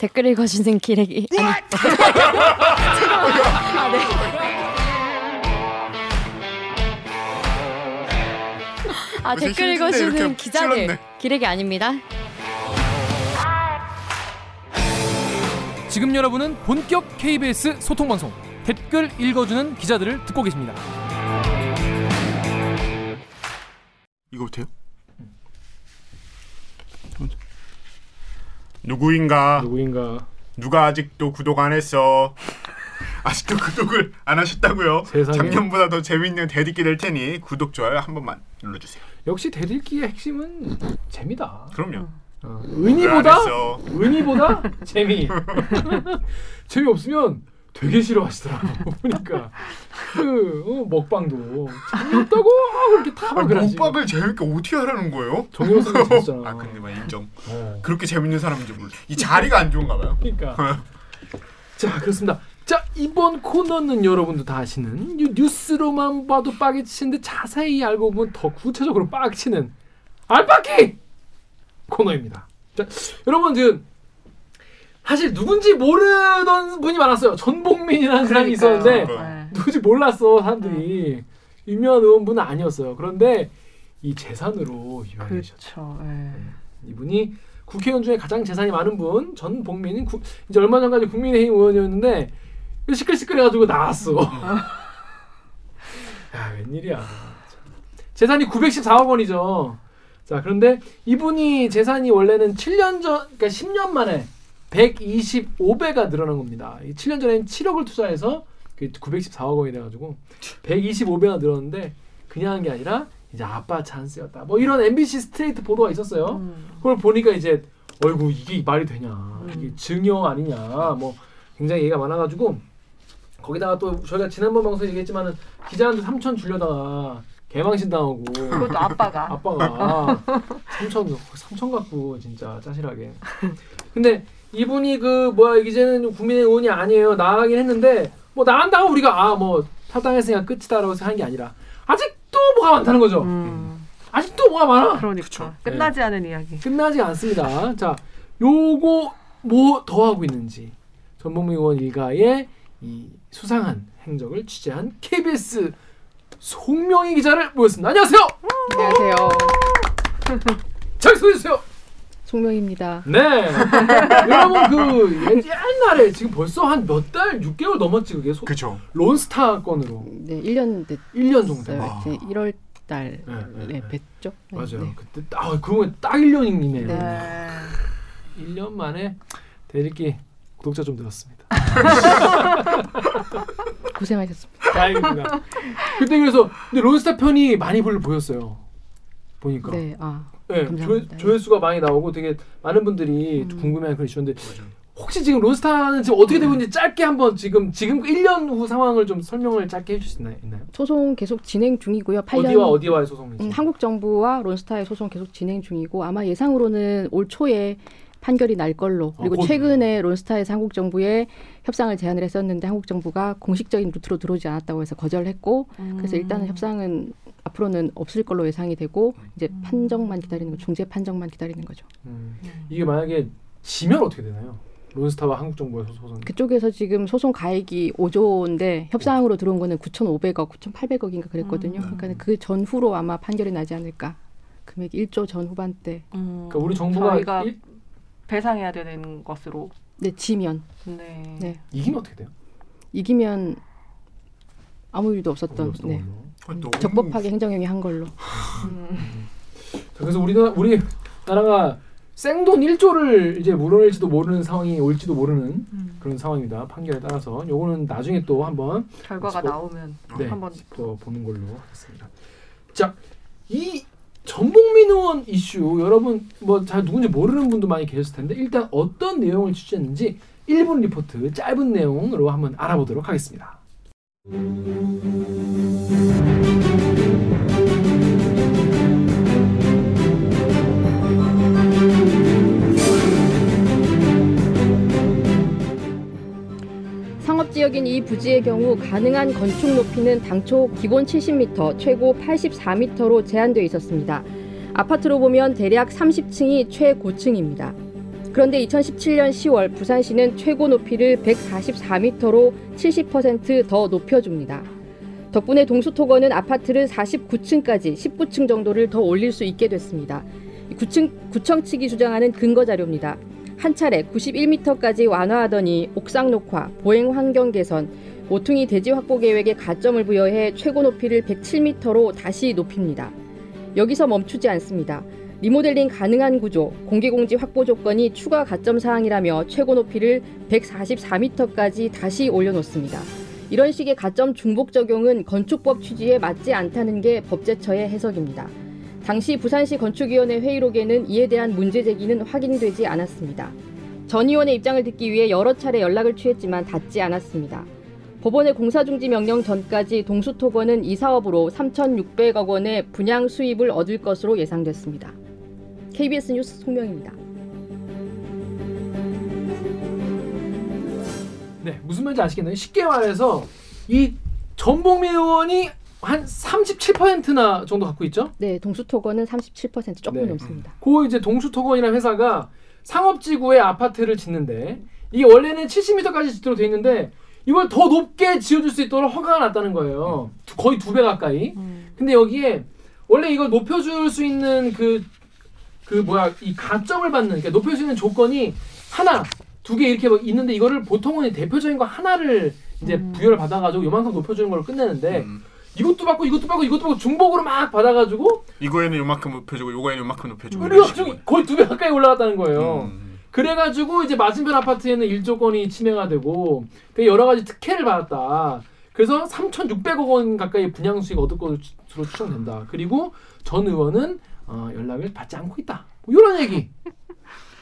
댓글 읽어주는 기레기 아니 아, 네. 아 댓글 읽어주는 기자들 찔렀네. 기레기 아닙니다. 지금 여러분은 본격 KBS 소통 방송 댓글 읽어주는 기자들을 듣고 계십니다. 이거부터요? 누구인가? 누구인가 누가 아직도 구독 안 했어? 아직도 구독을 안 하셨다고요? 세상에. 작년보다 더 재밌는 대디기 될 테니 구독 좋아요 한 번만 눌러주세요. 역시 대들기의 핵심은 재미다. 그럼요. 어, 했어? 의미보다 재미. 재미 없으면 되게 싫어하시더라고 보니까 그 어, 먹방도 재미없다고 그렇게 다 아, 그러지. 먹방을 재밌게 어떻게 하라는 거예요? 정영 선생 진짜잖아. 아 근데 막 인정. 어. 그렇게 재밌는 사람인지 몰라. 이 자리가 안 좋은가 봐요. 그러니까 자 그렇습니다. 자 이번 코너는 여러분도 다 아시는 뉴- 뉴스로만 봐도 빡치는데 자세히 알고 보면 더 구체적으로 빡치는 알바기 코너입니다. 자 여러분 지금 사실 누군지 모르던 분이 많았어요. 전봉민이라는 사람이 있었는데. 네. 누군지 몰랐어 사람들이 유명한 의원분은 아니었어요. 그런데 이 재산으로 유명해졌죠. 그렇죠. 예. 이분이 국회의원 중에 가장 재산이 많은 분 전복민은 구, 이제 얼마 전까지 국민의힘 의원이었는데 시끌시끌해가지고 나왔어. 야 웬일이야. 재산이 914억 원이죠. 자 그런데 이분이 재산이 원래는 7년 전, 그러니까 10년 만에 125배가 늘어난 겁니다. 이 7년 전에는 7억을 투자해서 그 914억 원이 돼가지고 125배가 늘었는데 그냥 한 게 아니라 이제 아빠 찬스였다. 뭐 이런 MBC 스트레이트 보도가 있었어요. 음. 그걸 보니까 이제 어이구 이게 말이 되냐 이게 증여 아니냐 뭐 굉장히 얘기가 많아가지고 거기다가 또 저희가 지난번 방송에 얘기했지만은 기자한테 3천 주려다가 개망신 당하고 그것도 아빠가. 아빠가 3천 3천 갖고 진짜 짜실하게 근데 이분이 그 뭐야 이제는 국민의 의원이 아니에요 나가긴 했는데 뭐 나간다고 우리가 아 뭐 탈당했으니까 끝이다라고 생각한 게 아니라 아직도 뭐가 많다는 거죠 음. 아직도 뭐가 많아 그러니까 끝나지 않은 이야기. 끝나지 않습니다. 자, 요거 뭐 더 하고 있는지 전범민 의원 일가의 이 수상한 행적을 취재한 KBS 송명희 기자를 모셨습니다. 안녕하세요. 안녕하세요. 잘 소개해 주세요. 송명입니다. 네. 여러분 그 옛- 옛날에 지금 벌써 한 몇 달, 6개월 넘었지 그게 소, 그렇죠. 론스타 건으로 네, 1년 1년 정도. 아. 이제 1월 달 네, 네, 네, 네. 뵀죠. 맞아요. 네. 그때 딱 아, 그러면 딱 1년이네. 네. 네. 1년 만에 대리기 구독자 좀 늘었습니다. 고생하셨습니다. 다행입니다. 그때 그래서 근데 론스타 편이 많이 볼 보였어요. 보니까. 네, 아 네, 감사합니다. 조, 조회수가 많이 나오고 되게 많은 분들이 음. 궁금해하는 이슈인데 혹시 지금 론스타는 지금 어떻게 되고 있는지 짧게 한번 지금 지금 1년 후 상황을 좀 설명을 짧게 해주실 수 있나요? 소송 계속 진행 중이고요. 8년 어디와 어디와의 소송인지. 음, 한국 정부와 론스타의 소송 계속 진행 중이고 아마 예상으로는 올 초에 판결이 날 걸로 그리고 아, 곧. 최근에 론스타에서 한국 정부에 협상을 제안을 했었는데 한국 정부가 공식적인 루트로 들어오지 않았다고 해서 거절했고 그래서 일단은 협상은 앞으로는 없을 걸로 예상이 되고 이제 판정만 기다리는 거 중재 판정만 기다리는 거죠. 음. 이게 만약에 지면 어떻게 되나요? 론스타와 한국 정부의 소- 소송. 그쪽에서 지금 소송 가액이 5조인데 협상으로 들어온 거는 9,500억, 9,800억인가 그랬거든요. 음. 그러니까 그 전후로 아마 판결이 나지 않을까. 금액 1조 전 후반대. 음. 그러니까 우리 정부가 저희가 일- 배상해야 되는 것으로. 네, 지면 네. 네. 이기면 어떻게 돼요? 이기면 아무 일도 없었던 네. 너무 적법하게 행정형이 한 걸로. 음. 자, 그래서 우리나라 우리 나라가 생돈 1조를 이제 물어낼지도 모르는 상황이 올지도 모르는 음. 그런 상황입니다. 판결에 따라서 요거는 나중에 또 한번 결과가 짚어- 나오면 네, 한번 또 보는 걸로 하겠습니다. 자, 이 전복민 의원 이슈 여러분 뭐 잘 누군지 모르는 분도 많이 계실 텐데 일단 어떤 내용을 취재했는지 1분 리포트 짧은 내용으로 한번 알아보도록 하겠습니다. 상업지역인 이 부지의 경우 가능한 건축 높이는 당초 기본 70m, 최고 84m로 제한되어 있었습니다. 아파트로 보면 대략 30층이 최고층입니다. 그런데 2017년 10월 부산시는 최고 높이를 144m로 70%더 높여줍니다. 덕분에 동수토건은 아파트를 49층까지 19층 정도를 더 올릴 수 있게 됐습니다. 9층, 구청 측이 주장하는 근거 자료입니다. 한 차례 91m까지 완화하더니 옥상 녹화, 보행 환경 개선, 모퉁이 대지 확보 계획에 가점을 부여해 최고 높이를 107m로 다시 높입니다. 여기서 멈추지 않습니다. 리모델링 가능한 구조, 공개공지 확보 조건이 추가 가점 사항이라며 최고 높이를 144m까지 다시 올려놓습니다. 이런 식의 가점 중복 적용은 건축법 취지에 맞지 않다는 게 법제처의 해석입니다. 당시 부산시 건축위원회 회의록에는 이에 대한 문제 제기는 확인되지 않았습니다. 전 의원의 입장을 듣기 위해 여러 차례 연락을 취했지만 닿지 않았습니다. 법원의 공사중지 명령 전까지 동수토건은 이 사업으로 3,600억 원의 분양 수입을 얻을 것으로 예상됐습니다. KBS 뉴스 송명입니다. 네, 무슨 말인지 아시겠나요? 쉽게 말해서 이 전복민 의원이 한 37%나 정도 갖고 있죠? 네, 동수토건은 37% 조금 네. 넘습니다. 그 이제 동수토건이라는 회사가 상업지구에 아파트를 짓는데 이게 원래는 70m까지 짓도록 돼 있는데 이걸 더 높게 지어줄 수 있도록 허가가 났다는 거예요. 두- 거의 두 배 가까이. 음. 근데 여기에 원래 이걸 높여줄 수 있는 그, 그 뭐야, 이 가점을 받는, 그러니까 높여줄 수 있는 조건이 하나, 두 개 이렇게 막 있는데 이거를 보통은 대표적인 거 하나를 이제 음. 부여를 받아가지고 요만큼 높여주는 걸로 끝내는데 음. 이것도 받고 이것도 받고 이것도 받고 중복으로 막 받아가지고 이거에는 요만큼 높여주고 요거에는 요만큼 높여주고 우리가 거의 두 배 가까이 올라갔다는 거예요. 음. 그래가지고 이제 맞은편 아파트에는 일조권이 침해가 되고 되게 여러 가지 특혜를 받았다. 그래서 3,600억 원 가까이 분양 수익 얻을 것으로 추정된다. 그리고 전 의원은 어, 연락을 받지 않고 있다. 뭐 이런 얘기.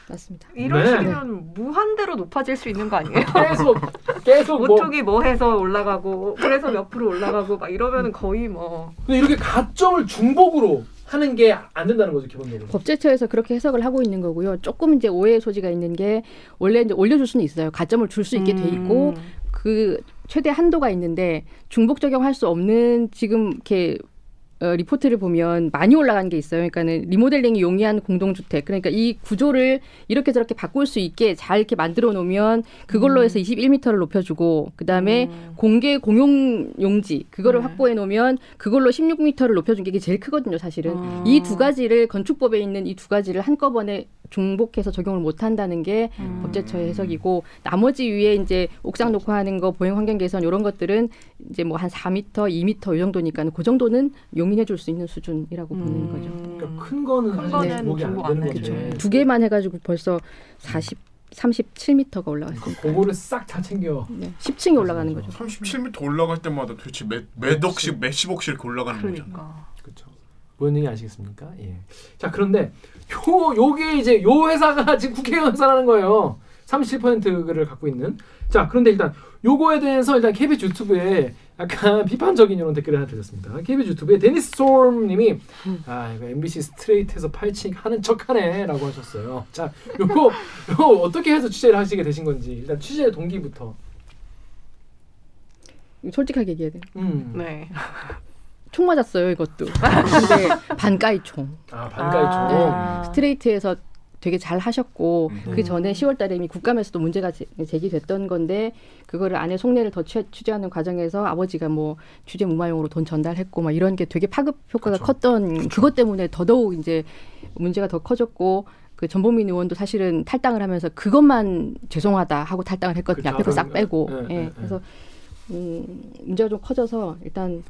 맞습니다. 이런 네. 식이면 무한대로 높아질 수 있는 거 아니에요? 계속 계속 뭐 모퉁이 뭐 해서 올라가고 그래서 몇 프로 올라가고 막 이러면은 거의 뭐 근데 이렇게 가점을 중복으로 하는 게 안 된다는 거죠 기본적으로. 법제처에서 그렇게 해석을 하고 있는 거고요. 조금 이제 오해의 소지가 있는 게 원래 이제 올려줄 수는 있어요. 가점을 줄 수 있게 돼 있고 음. 그 최대 한도가 있는데 중복 적용할 수 없는 지금 이렇게 어, 리포트를 보면 많이 올라간 게 있어요. 그러니까는 리모델링이 용이한 공동주택. 그러니까 이 구조를 이렇게 저렇게 바꿀 수 있게 잘 이렇게 만들어 놓으면 그걸로 해서 21m를 높여주고 그 다음에 음. 공개 공용 용지 그거를 네. 확보해 놓으면 그걸로 16m를 높여준 게 이게 제일 크거든요. 사실은 음. 이두 가지를 건축법에 있는 이 두 가지를 한꺼번에 중복해서 적용을 못 한다는 게 음. 법제처의 해석이고 나머지 위에 이제 옥상 녹화하는 거 보행 환경 개선 이런 것들은 이제 뭐 한 4m, 2m 이 정도니까 그 정도는 용인해 줄 수 있는 수준이라고 보는 거죠. 그러니까 큰 거는 큰 거는 목이 안 되는 안 거죠. 두 개만 해가지고 벌써 40, 37m가 올라갔으니까. 그거를 싹 다 챙겨. 네, 10층이 올라가는 거죠. 37m 올라갈 때마다 도대체 몇, 몇 억씩 몇십 억씩 이렇게 올라가는 거잖아. 그러니까 그렇죠. 뭔 얘기 아시겠습니까? 예. 자 그런데 요 요게 이제 요 회사가 지금 국회의원 회사라는 거예요. 37%를 갖고 있는. 자 그런데 일단 요거에 대해서 일단 KBS 유튜브에 약간 비판적인 이런 댓글을 하나 드렸습니다. KBS 유튜브에 데니스 솜님이 아 이거 MBC 스트레이트에서 파이팅 하는 척하네라고 하셨어요. 자 요거 요거 어떻게 해서 취재를 하시게 되신 건지 일단 취재 동기부터. 솔직하게 얘기해야 돼요. 음. 네. 총 맞았어요, 이것도. 근데 반가이 총. 아 반가이 쪽. 아. 스트레이트에서 되게 잘 하셨고 음. 그 전에 10월 달에 이미 국감에서도 문제가 제- 제기됐던 건데 그거를 안에 속내를 더 취, 취재하는 과정에서 아버지가 뭐 취재 무마용으로 돈 전달했고 막 이런 게 되게 파급 효과가 그쵸. 컸던 그것 때문에 더더욱 이제 문제가 더 커졌고 그 전보민 의원도 사실은 탈당을 하면서 그것만 죄송하다 하고 탈당을 했거든요. 그쵸. 앞에 거 싹 빼고. 예, 예, 예, 예. 그래서 음, 문제가 좀 커져서 일단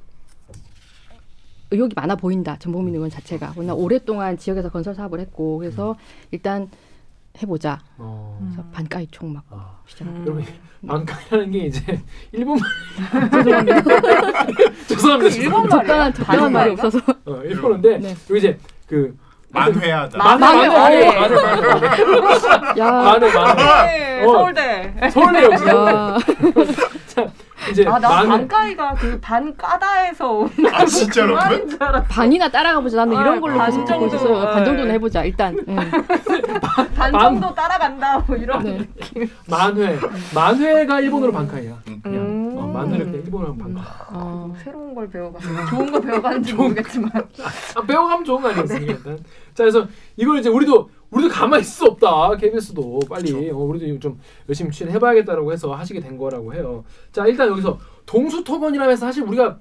의혹이 많아 보인다. 전보민 의원 자체가. 워낙 오랫동안 지역에서 건설 사업을 했고 그래서 일단 해보자. 어. 그래서 음. 반가이 총막 아. 시작. 음. 여러분 반가이라는 게 이제 일본 죄송합니다. 죄송합니다. 일본 적당한 적당한 말이? 없어서. 어, 일본어인데 네. 여기 이제 그 만회하다. 만- 만회 만회 만회. 만회 만회 야, 만회 만회 네, 어. 서울대. 서울대 역시 야, 이제 아, 나 만회 반가이가 그 반까다에서 온 아 진짜로? 말인 줄 알았어. 반이나 따라가 보자. 나는 아, 이런 걸로 반 계속 듣고 정도, 있었어요. 반 정도는 네. 해보자. 일단. 응. 반 반- 정도 따라간다 뭐 이런 네. 느낌. 만회 만회가 일본어로 반카이야. 음. 그냥 음. 어, 마늘을 음. 그냥 일본어로 반. 어, 새로운 걸 배워가지고 좋은 거 배워가는지 모르겠지만 아, 배워가면 좋은 거 아니겠습니까? 일단. 자, 그래서 이걸 이제 우리도 우리도 가만히 있을 수 없다. KBS도 빨리 어, 우리도 좀 열심히 취재를 해봐야겠다라고 해서 하시게 된 거라고 해요. 자, 일단 여기서 동수토건이라면서 사실 우리가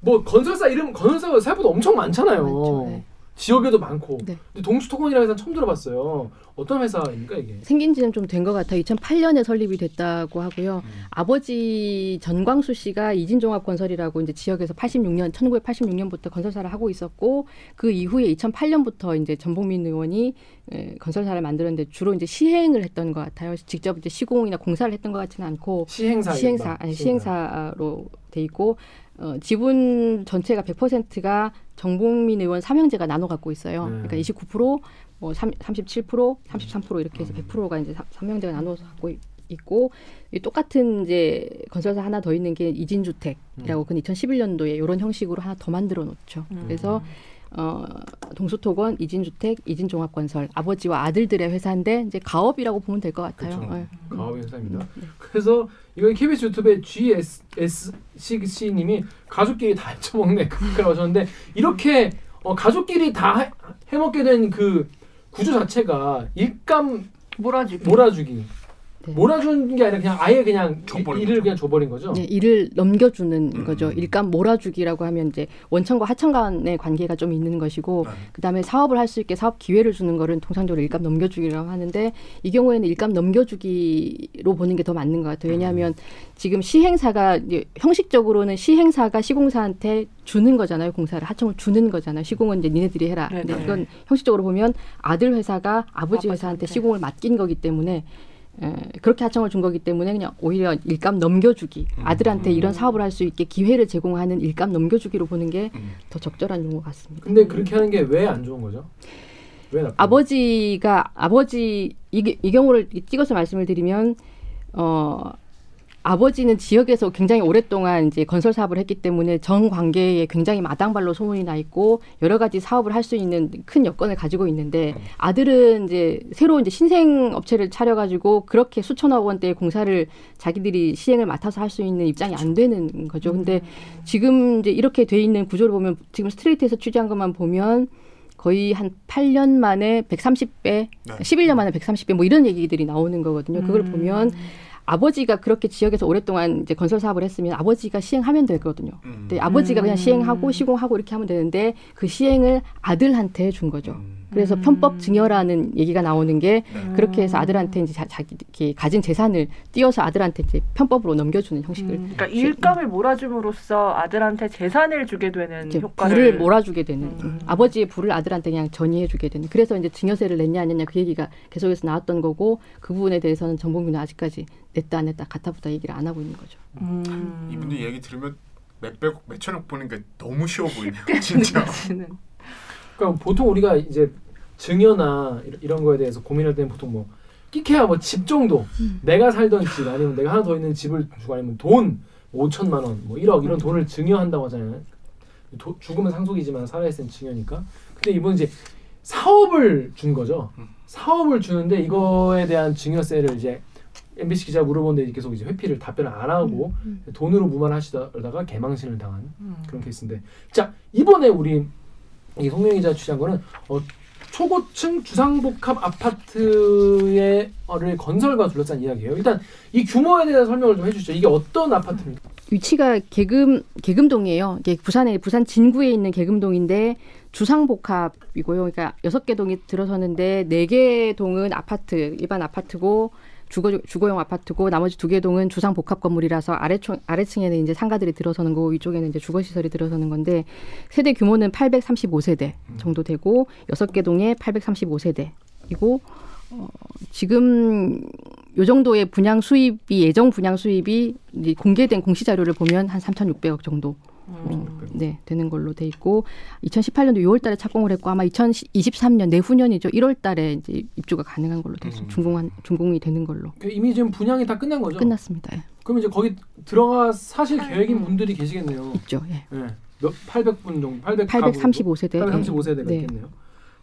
뭐 건설사 이름 건설사가 생각보다 엄청 많잖아요. 많죠, 네. 지역에도 많고. 네. 근데 동수토건이라는 회사 처음 들어봤어요. 어떤 회사입니까 이게? 생긴 지는 좀 된 것 같아요. 2008년에 설립이 됐다고 하고요. 아버지 전광수 씨가 이진종합 건설이라고 이제 지역에서 86년, 1986년부터 건설사를 하고 있었고 그 이후에 2008년부터 이제 전복민 의원이 에, 건설사를 만드는데 주로 이제 시행을 했던 것 같아요. 직접 이제 시공이나 공사를 했던 것 같지는 않고 시행사. 시행사. 아니 시행사로 돼 있고 어, 지분 전체가 100%가 정봉민 의원 삼형제가 나눠 갖고 있어요. 네. 그러니까 29%, 뭐 3, 37%, 33% 이렇게 해서 100%가 이제 삼- 삼형제가 나눠서 갖고 있- 있고 이 똑같은 이제 건설사 하나 더 있는 게 이진주택이라고 그 2011년도에 이런 형식으로 하나 더 만들어 놓죠. 그래서 어, 동수토건, 이진주택, 이진종합건설 아버지와 아들들의 회사인데 이제 가업이라고 보면 될 것 같아요. 그쵸. 예. 가업의 회사입니다. 그래서 이거 KBS 유튜브에 GSC님이 가족끼리 다 헤쳐먹네 그렇게 하셨는데 이렇게 어, 가족끼리 다 해, 해먹게 된 그 구조 자체가 일감 몰아주기. 몰아주기 네. 몰아주는 게 아니라 그냥 아예 그냥 줘버린 일을 거죠. 그냥 줘버린 거죠. 네, 일을 넘겨주는 음. 거죠. 일감 몰아주기라고 하면 이제 원청과 하청 간의 관계가 좀 있는 것이고 네. 그다음에 사업을 할 수 있게 사업 기회를 주는 거는 통상적으로 일감 넘겨주기라고 하는데 이 경우에는 일감 넘겨주기로 보는 게 더 맞는 것 같아요. 왜냐하면 지금 시행사가 형식적으로는 시행사가 시공사한테 주는 거잖아요. 공사를 하청을 주는 거잖아요. 시공은 이제 니네들이 해라. 근데 네네. 이건 형식적으로 보면 아들 회사가 아버지 회사한테. 시공을 맡긴 거기 때문에 에, 그렇게 하청을 준 거기 때문에 그냥 오히려 일감 넘겨주기 아들한테 이런 사업을 할 수 있게 기회를 제공하는 일감 넘겨주기로 보는 게더 음. 적절한 용어 같습니다. 근데 그렇게 하는 게 왜 안 좋은 거죠? 왜 나쁜? 아버지가 아버지 이, 이 경우를 찍어서 말씀을 드리면 어 아버지는 지역에서 굉장히 오랫동안 이제 건설 사업을 했기 때문에 정 관계에 굉장히 마당발로 소문이 나 있고 여러 가지 사업을 할 수 있는 큰 여건을 가지고 있는데 아들은 이제 새로 이제 신생 업체를 차려가지고 그렇게 수천억 원대의 공사를 자기들이 시행을 맡아서 할 수 있는 입장이 안 되는 거죠. 근데 지금 이제 이렇게 돼 있는 구조를 보면 지금 스트레이트에서 취재한 것만 보면 거의 한 8년 만에 130배, 네. 11년 만에 130배 뭐 이런 얘기들이 나오는 거거든요. 그걸 음. 보면 아버지가 그렇게 지역에서 오랫동안 이제 건설 사업을 했으면 아버지가 시행하면 되거든요. 음. 근데 아버지가 그냥 음. 시행하고 시공하고 이렇게 하면 되는데 그 시행을 아들한테 준 거죠. 음. 그래서 음. 편법 증여라는 얘기가 나오는 게 네. 그렇게 해서 아들한테 이제 자, 자기 이렇게 가진 재산을 띄어서 아들한테 이제 편법으로 넘겨주는 형식을 음, 그러니까 일감을 몰아줌으로써 아들한테 재산을 주게 되는 효과를 부를 몰아주게 되는 음. 음, 아버지의 부를 아들한테 그냥 전이해주게 되는 그래서 이제 증여세를 냈냐 안 냈냐 그 얘기가 계속해서 나왔던 거고 그 부분에 대해서는 정봉민은 아직까지 냈다 안 냈다 가타부타 얘기를 안 하고 있는 거죠. 음. 이분들 얘기 들으면 몇백억 몇천억 보는 게 너무 쉬워 보이네요. 진짜. 그러니까 보통 우리가 이제 증여나 이런- 거에 대해서 고민할 때는 보통 뭐 끼케야 뭐 집 정도 내가 살던 집 아니면 내가 하나 더 있는 집을 주고 아니면 돈 5천만 원, 뭐 1억 이런 돈을 증여한다고 하잖아요. 도, 죽으면 상속이지만 살아있을 땐 증여니까. 근데 이분 이제 사업을 준 거죠. 음. 사업을 주는데 이거에 대한 증여세를 이제 MBC 기자 물어본데 계속 이제 회피를 답변을 안 하고 돈으로 무마하시다가 개망신을 당한 음. 그런 케이스인데 자 이번에 우리 이 송명 기자 취재한 거는 어, 초고층 주상복합 아파트의를 건설과 둘러싼 이야기예요. 일단 이 규모에 대해서 설명을 좀 해주시죠. 이게 어떤 아파트입니까? 위치가 개금 개금동이에요. 이게 부산에 부산 진구에 있는 개금동인데 주상복합이고요. 그러니까 여섯 개 동이 들어서는데 네 개 동은 아파트 일반 아파트고 주거 주거용 아파트고 나머지 두 개 동은 주상 복합 건물이라서 아래층 아래층에는 이제 상가들이 들어서는 거고 위쪽에는 이제 주거 시설이 들어서는 건데 세대 규모는 835세대 정도 되고 여섯 개 동에 835세대이고 어, 지금 요 정도의 분양 수입이 예정 분양 수입이 공개된 공시 자료를 보면 한 3,600억 정도 어, 네 되는 걸로 돼 있고 2018년도 6월달에 착공을 했고 아마 2023년 내후년이죠 1월달에 이제 입주가 가능한 걸로 돼서 음. 준공한 준공이 되는 걸로 그 이미 지금 분양이 다 끝난 거죠? 끝났습니다. 예. 그럼 이제 거기 들어가 사실 계획인 분들이 계시겠네요. 있죠. 예. 네. 몇 800분 정도, 800 835세대. 835세대가 네. 있겠네요.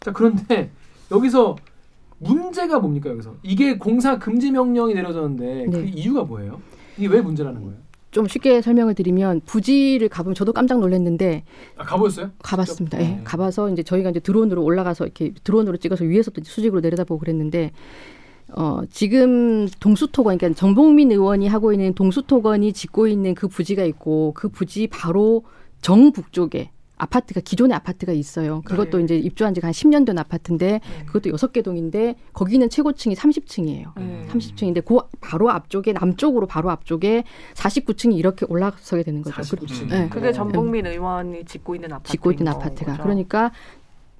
자 그런데 여기서 문제가 뭡니까 여기서? 이게 공사 금지 명령이 내려졌는데 그 네. 이유가 뭐예요? 이게 왜 문제라는 거예요? 좀 쉽게 설명을 드리면 부지를 가보면 저도 깜짝 놀랐는데 아, 가보셨어요? 가봤습니다. 예, 어. 가봐서 이제 저희가 이제 드론으로 올라가서 이렇게 드론으로 찍어서 위에서부터 이제 수직으로 내려다보고 그랬는데 어, 지금 동수토건, 그러니까 정봉민 의원이 하고 있는 동수토건이 짓고 있는 그 부지가 있고 그 부지 바로 정북쪽에 아파트가 기존의 아파트가 있어요. 그것도 네. 이제 입주한 지가 한 10년 된 아파트인데 그것도 여섯 개 동인데 거기는 최고층이 30층이에요. 음. 30층인데 그 바로 앞쪽에 남쪽으로 바로 앞쪽에 49층이 이렇게 올라서게 되는 거죠. 그- 49층. 네. 그게 전봉민 의원이 짓고 있는 아파트. 짓고 있는 아파트가 그러니까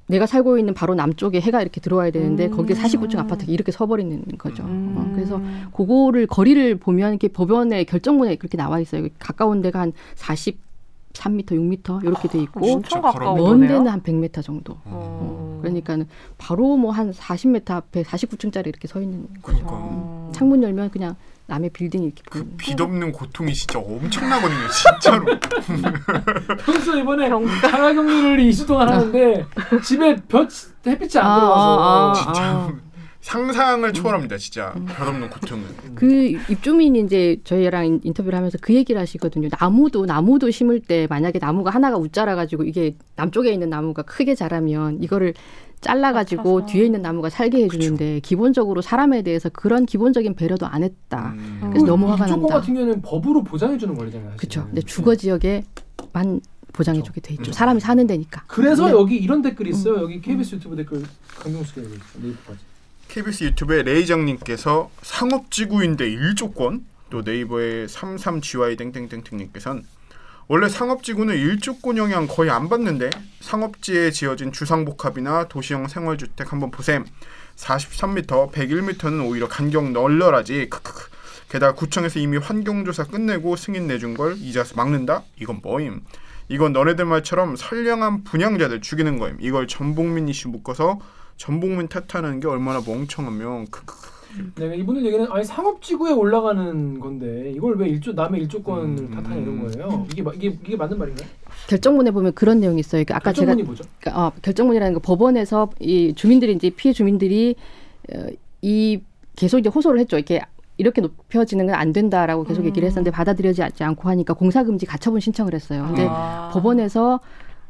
내가 살고 있는 바로 남쪽에 해가 이렇게 들어와야 되는데 음. 거기에 49층 아파트가 이렇게 서버리는 거죠. 음. 어, 그래서 그거를 거리를 보면 이렇게 법원의 결정문에 그렇게 나와 있어요. 가까운 데가 한 43m, 6m 이렇게 돼 있고 엄청 진짜 가까운 먼. 데는 한 100m 정도. 어. 어, 그러니까는 바로 뭐 한 40m 앞에 49층짜리 이렇게 서 있는 거죠. 그러니까 어. 창문 열면 그냥 남의 빌딩이 이렇게 그 빛없는 고통이 진짜 엄청나거든요. 진짜로. 평소 이번에 병- 자가 격리를 2주 동안 하는데 집에 볕 햇빛이 안 아, 들어와서 아, 아, 진짜 아. 상상을 초월합니다. 진짜 빛없는 고통은. 그 입주민이 이제 저희랑 인- 인터뷰를 하면서 그 얘기를 하시거든요. 나무도 나무도 심을 때 만약에 나무가 하나가 우짜라 가지고 이게 남쪽에 있는 나무가 크게 자라면 이거를 잘라 가지고 맞춰서. 뒤에 있는 나무가 살게 해주는데 기본적으로 사람에 대해서 그런 기본적인 배려도 안 했다. 음. 그래서 너무 화가 난다. 같은 경우는 법으로 보장해 주는 권리잖아요. 그렇죠. 근데 주거 지역에만 보장해주게 돼 있죠. 음. 사람이 사는 데니까. 그래서 네. 여기 이런 댓글이 있어요. 여기 KBS 유튜브 댓글 강경수가 여기 있어. 네이버까지. KBS 유튜브에 레이장님께서 상업지구인데 일조권 또 네이버의 33GY 땡땡땡땡님께서는 원래 상업지구는 일조권 영향 거의 안 받는데 상업지에 지어진 주상복합이나 도시형 생활주택 한번 보셈 43m, 101m는 오히려 간격 널널하지 크크크 게다가 구청에서 이미 환경조사 끝내고 승인 내준 걸 이자서 막는다? 이건 뭐임? 이건 너네들 말처럼 선량한 분양자들 죽이는 거임. 이걸 전복민 이슈 묶어서 전복민 탓하는 게 얼마나 멍청하면 크크크. 네, 이분들 얘기는 아니 상업지구에 올라가는 건데 이걸 왜 일조 남의 일조권을 음. 탓하냐 이런 거예요. 이게 마- 이게 이게 맞는 말인가요? 결정문에 보면 그런 내용이 있어요. 그러니까 아까 제가 결정문이 뭐죠? 그러니까, 어, 결정문이라는 거 법원에서 이 주민들이 이제 피해 주민들이 어, 이 계속 이제 호소를 했죠. 이렇게 이렇게 높여지는 건 안 된다라고 계속 음. 얘기를 했었는데 받아들여지지 않고 하니까 공사금지 가처분 신청을 했어요. 근데 아. 법원에서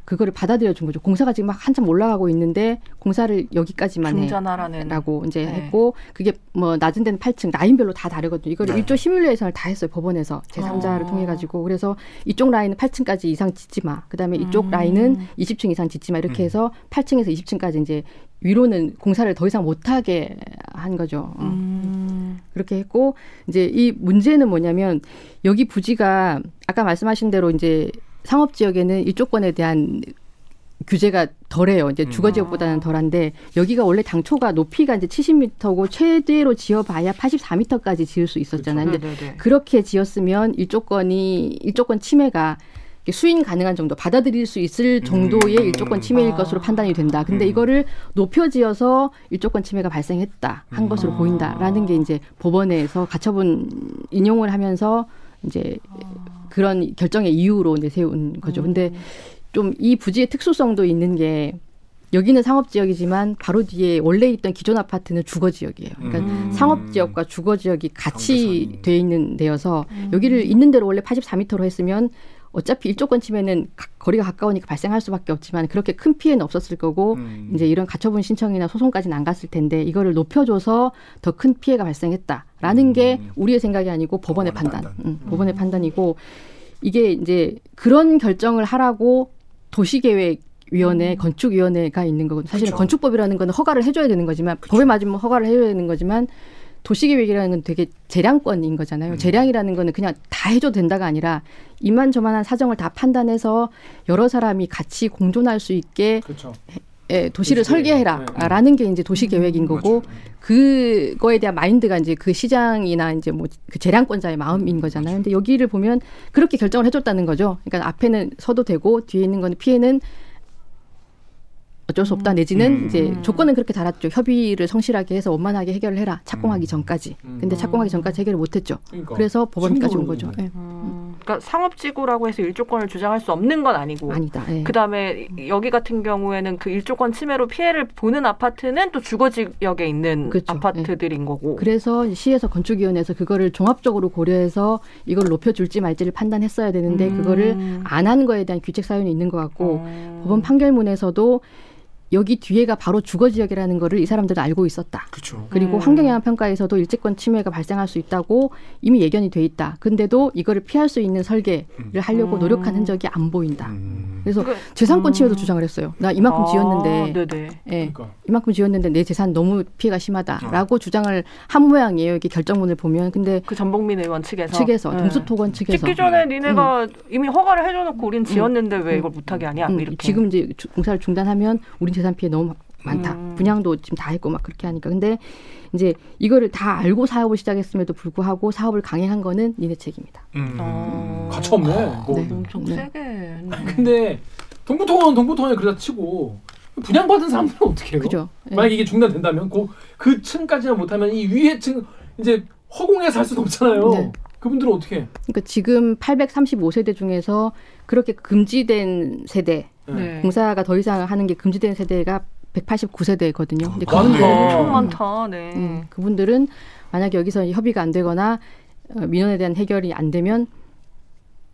그거를 받아들여 준 거죠. 공사가 지금 막 한참 올라가고 있는데 공사를 여기까지만 해. 중전하라는 라고 이제 네. 했고 그게 뭐 낮은 데는 8층 라인별로 다 다르거든요. 이거를 네. 일조 시뮬레이션을 다 했어요 법원에서 제3자를 어. 통해 가지고 그래서 이쪽 라인은 8층까지 이상 짓지 마. 그다음에 이쪽 음. 라인은 20층 이상 짓지 마. 이렇게 음. 해서 8층에서 20층까지 이제 위로는 공사를 더 이상 못 하게 한 거죠. 어. 음. 그렇게 했고 이제 이 문제는 뭐냐면 여기 부지가 아까 말씀하신 대로 이제 상업 지역에는 일조권에 대한 규제가 덜해요. 이제 주거 음. 지역보다는 덜한데 여기가 원래 당초가 높이가 이제 70m고 최대로 지어봐야 84m까지 지을 수 있었잖아요. 근데 네네네. 그렇게 지었으면 일조권이 일조권 침해가 수인 가능한 정도 받아들일 수 있을 정도의 음. 일조권 침해일 아. 것으로 판단이 된다. 근데 음. 이거를 높여 지어서 일조권 침해가 발생했다 한 음. 것으로 아. 보인다라는 게 이제 법원에서 가처분 인용을 하면서 이제 그런 결정의 이유로 이제 세운 거죠. 근데 좀 이 부지의 특수성도 있는 게 여기는 상업 지역이지만 바로 뒤에 원래 있던 기존 아파트는 주거 지역이에요. 그러니까 음. 상업 지역과 주거 지역이 같이 경계선이. 돼 있는 데여서 음. 여기를 있는 대로 원래 84m로 했으면 어차피 일조권 침해는 가- 거리가 가까우니까 발생할 수밖에 없지만 그렇게 큰 피해는 없었을 거고 음. 이제 이런 가처분 신청이나 소송까지는 안 갔을 텐데 이거를 높여줘서 더 큰 피해가 발생했다라는 음. 게 우리의 생각이 아니고 법원의 법원의 판단, 판단. 음, 법원의 판단이고 이게 이제 그런 결정을 하라고 도시계획 위원회, 건축위원회가 있는 거거든요. 사실은 그쵸. 건축법이라는 거는 허가를 해줘야 되는 거지만 법에 맞으면 허가를 해줘야 되는 거지만 도시계획이라는 건 되게 재량권인 거잖아요. 음. 재량이라는 거는 그냥 다 해줘도 된다가 아니라 이만저만한 사정을 다 판단해서 여러 사람이 같이 공존할 수 있게 그렇죠. 예, 도시를 도시계획. 설계해라라는 게 이제 도시 계획인 거고 맞아요. 그거에 대한 마인드가 이제 그 시장이나 이제 뭐 그 재량권자의 마음인 거잖아요. 근데 여기를 보면 그렇게 결정을 해줬다는 거죠. 그러니까 앞에는 서도 되고 뒤에 있는 거는 피해는 어쩔 수 없다 내지는 음. 이제 조건은 그렇게 달았죠. 협의를 성실하게 해서 원만하게 해결을 해라. 착공하기 음. 전까지. 음. 근데 착공하기 전까지 해결을 못했죠. 그러니까. 그래서 법원까지 온 거죠. 예. 음. 그러니까 상업지구라고 해서 일조권을 주장할 수 없는 건 아니고 아니다. 예. 그다음에 여기 같은 경우에는 그 일조권 침해로 피해를 보는 아파트는 또 주거 지역에 있는 그렇죠. 아파트들인 거고. 그래서 시에서 건축위원회에서 그거를 종합적으로 고려해서 이걸 높여줄지 말지를 판단했어야 되는데 음. 그거를 안 한 거에 대한 규책 사유는 있는 것 같고 어. 법원 판결문에서도 여기 뒤에가 바로 주거 지역이라는 거를 이 사람들은 알고 있었다. 그렇죠. 그리고 음. 환경영향 평가에서도 일제권 침해가 발생할 수 있다고 이미 예견이 돼 있다. 근데도 이거를 피할 수 있는 설계를 하려고 음. 노력한 흔적이 안 보인다. 음. 그래서 그- 재산권 음. 침해도 주장을 했어요. 나 이만큼 아, 지었는데 네네. 예, 그러니까 이만큼 지었는데 내 재산 너무 피해가 심하다라고 주장을 한 모양이에요. 이게 결정문을 보면 근데 그 전복민 의원 측에서 측에서 네. 동수토건 측에서 짓기 전에 니네가 이미 허가를 해줘놓고 우린 지었는데 왜 이걸 못하게 하냐 음, 이렇게 지금 이제 주- 공사를 중단하면 우린 재산 피해 너무 많다. 음. 분양도 지금 다 했고 막 그렇게 하니까. 근데 이제 이거를 다 알고 사업을 시작했음에도 불구하고 사업을 강행한 거는 니네 책임이다. 음. 어. 가차 없네. 뭐. 네. 엄청 네. 세게 했네. 근데 동부통은 동부통에 그러다 치고 분양받은 사람들은 어떻게 해요? 그죠? 예. 만약 이게 중단된다면 그, 그 층까지는 못하면 이 위에 층 이제 허공에 살 수는 없잖아요. 네. 그분들은 어떻게? 해? 그러니까 지금 835세대 중에서 그렇게 금지된 세대, 네. 공사가 더 이상 하는 게 금지된 세대가 189세대거든요. 근데 많다. 그분들, 엄청 많다. 네. 음, 그분들은 만약에 여기서 협의가 안 되거나 어, 민원에 대한 해결이 안 되면